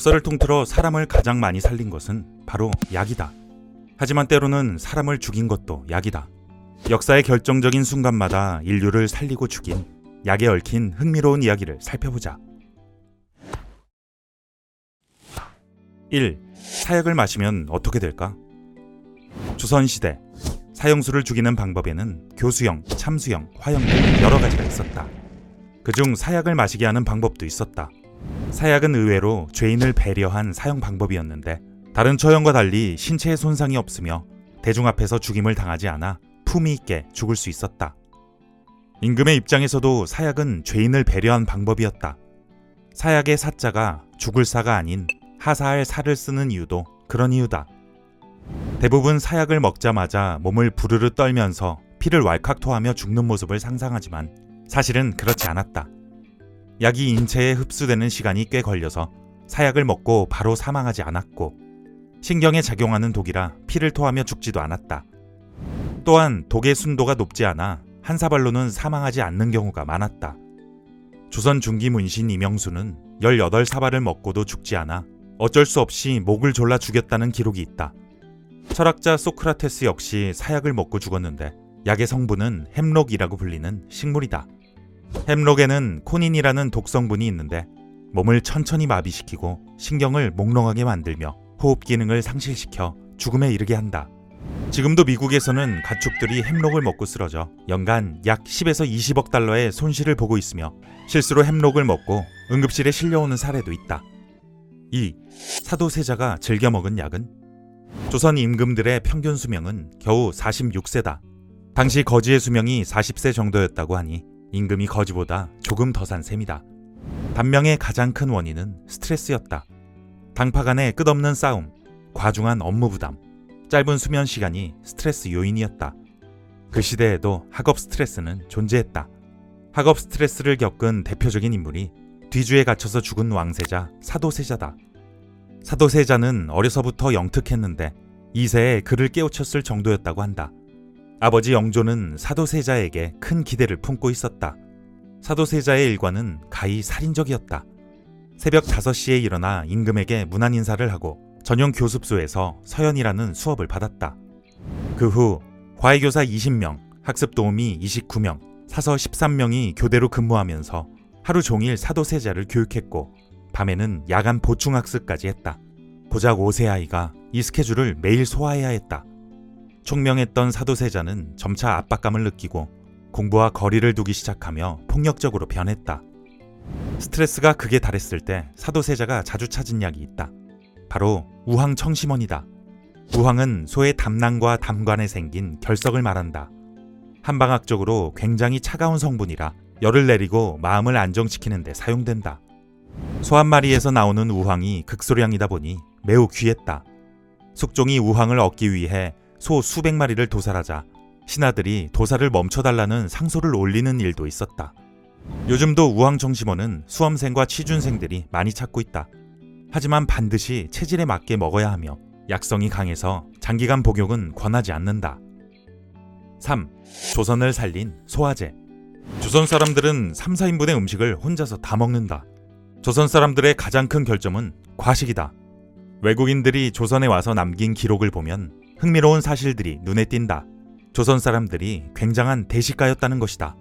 역사를 통틀어 사람을 가장 많이 살린 것은 바로 약이다. 하지만 때로는 사람을 죽인 것도 약이다. 역사의 결정적인 순간마다 인류를 살리고 죽인 약에 얽힌 흥미로운 이야기를 살펴보자. 1. 사약을 마시면 어떻게 될까? 조선시대 사형수를 죽이는 방법에는 교수형, 참수형, 화형 등 여러 가지가 있었다. 그중 사약을 마시게 하는 방법도 있었다. 사약은 의외로 죄인을 배려한 사형 방법이었는데 다른 처형과 달리 신체에 손상이 없으며 대중 앞에서 죽임을 당하지 않아 품위 있게 죽을 수 있었다. 임금의 입장에서도 사약은 죄인을 배려한 방법이었다. 사약의 사자가 죽을 사가 아닌 하사할 살을 쓰는 이유도 그런 이유다. 대부분 사약을 먹자마자 몸을 부르르 떨면서 피를 왈칵 토하며 죽는 모습을 상상하지만 사실은 그렇지 않았다. 약이 인체에 흡수되는 시간이 꽤 걸려서 사약을 먹고 바로 사망하지 않았고 신경에 작용하는 독이라 피를 토하며 죽지도 않았다. 또한 독의 순도가 높지 않아 한 사발로는 사망하지 않는 경우가 많았다. 조선 중기 문신 이명수는 18사발을 먹고도 죽지 않아 어쩔 수 없이 목을 졸라 죽였다는 기록이 있다. 철학자 소크라테스 역시 사약을 먹고 죽었는데 약의 성분은 햄록이라고 불리는 식물이다. 햄록에는 코닌이라는 독성분이 있는데 몸을 천천히 마비시키고 신경을 몽롱하게 만들며 호흡 기능을 상실시켜 죽음에 이르게 한다. 지금도 미국에서는 가축들이 햄록을 먹고 쓰러져 연간 약 10에서 20억 달러의 손실을 보고 있으며 실수로 햄록을 먹고 응급실에 실려오는 사례도 있다. 2. 사도세자가 즐겨 먹은 약은 조선 임금들의 평균 수명은 겨우 46세다. 당시 거지의 수명이 40세 정도였다고 하니 임금이 거지보다 조금 더 산 셈이다. 단명의 가장 큰 원인은 스트레스였다. 당파 간의 끝없는 싸움, 과중한 업무 부담, 짧은 수면 시간이 스트레스 요인이었다. 그 시대에도 학업 스트레스는 존재했다. 학업 스트레스를 겪은 대표적인 인물이 뒤주에 갇혀서 죽은 왕세자 사도세자다. 사도세자는 어려서부터 영특했는데 2세에 그를 깨우쳤을 정도였다고 한다. 아버지 영조는 사도세자에게 큰 기대를 품고 있었다. 사도세자의 일과는 가히 살인적이었다. 새벽 5시에 일어나 임금에게 문안 인사를 하고 전용 교습소에서 서연이라는 수업을 받았다. 그 후 과외교사 20명, 학습 도우미 29명, 사서 13명이 교대로 근무하면서 하루 종일 사도세자를 교육했고 밤에는 야간 보충학습까지 했다. 고작 5세 아이가 이 스케줄을 매일 소화해야 했다. 총명했던 사도세자는 점차 압박감을 느끼고 공부와 거리를 두기 시작하며 폭력적으로 변했다. 스트레스가 극에 달했을 때 사도세자가 자주 찾은 약이 있다. 바로 우황 청심원이다. 우황은 소의 담낭과 담관에 생긴 결석을 말한다. 한방학적으로 굉장히 차가운 성분이라 열을 내리고 마음을 안정시키는 데 사용된다. 소 한 마리에서 나오는 우황이 극소량이다 보니 매우 귀했다. 숙종이 우황을 얻기 위해 소 수백 마리를 도살하자 신하들이 도살을 멈춰달라는 상소를 올리는 일도 있었다. 요즘도 우황청심원은 수험생과 취준생들이 많이 찾고 있다. 하지만 반드시 체질에 맞게 먹어야 하며 약성이 강해서 장기간 복용은 권하지 않는다. 3. 조선을 살린 소화제. 조선 사람들은 3, 4인분의 음식을 혼자서 다 먹는다. 조선 사람들의 가장 큰 결점은 과식이다. 외국인들이 조선에 와서 남긴 기록을 보면 흥미로운 사실들이 눈에 띈다. 조선 사람들이 굉장한 대식가였다는 것이다.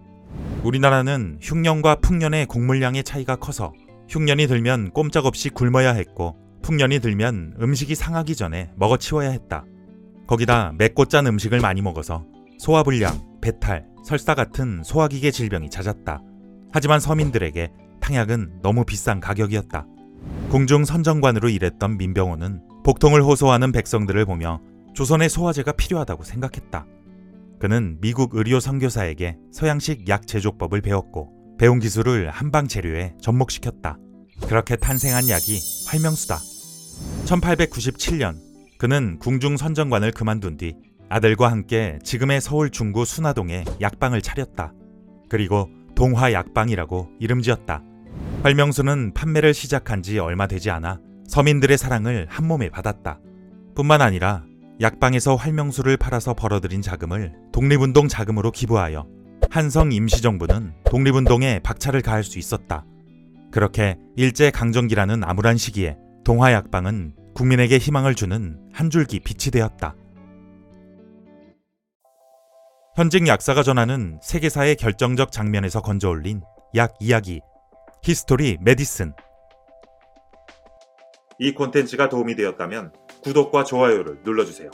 우리나라는 흉년과 풍년의 곡물량의 차이가 커서 흉년이 들면 꼼짝없이 굶어야 했고 풍년이 들면 음식이 상하기 전에 먹어치워야 했다. 거기다 맵고 짠 음식을 많이 먹어서 소화불량, 배탈, 설사 같은 소화기계 질병이 잦았다. 하지만 서민들에게 탕약은 너무 비싼 가격이었다. 궁중 선정관으로 일했던 민병호는 복통을 호소하는 백성들을 보며 조선의 소화제가 필요하다고 생각했다. 그는 미국 의료 선교사에게 서양식 약 제조법을 배웠고 배운 기술을 한방 재료에 접목시켰다. 그렇게 탄생한 약이 활명수다. 1897년 그는 궁중 선정관을 그만둔 뒤 아들과 함께 지금의 서울 중구 순화동에 약방을 차렸다. 그리고 동화 약방이라고 이름 지었다. 활명수는 판매를 시작한 지 얼마 되지 않아 서민들의 사랑을 한 몸에 받았다. 뿐만 아니라 약방에서 활명수를 팔아서 벌어들인 자금을 독립운동 자금으로 기부하여 한성 임시정부는 독립운동에 박차를 가할 수 있었다. 그렇게 일제 강점기라는 암울한 시기에 동화 약방은 국민에게 희망을 주는 한 줄기 빛이 되었다. 현직 약사가 전하는 세계사의 결정적 장면에서 건져올린 약 이야기 History Medicine 이 콘텐츠가 도움이 되었다면 구독과 좋아요를 눌러주세요.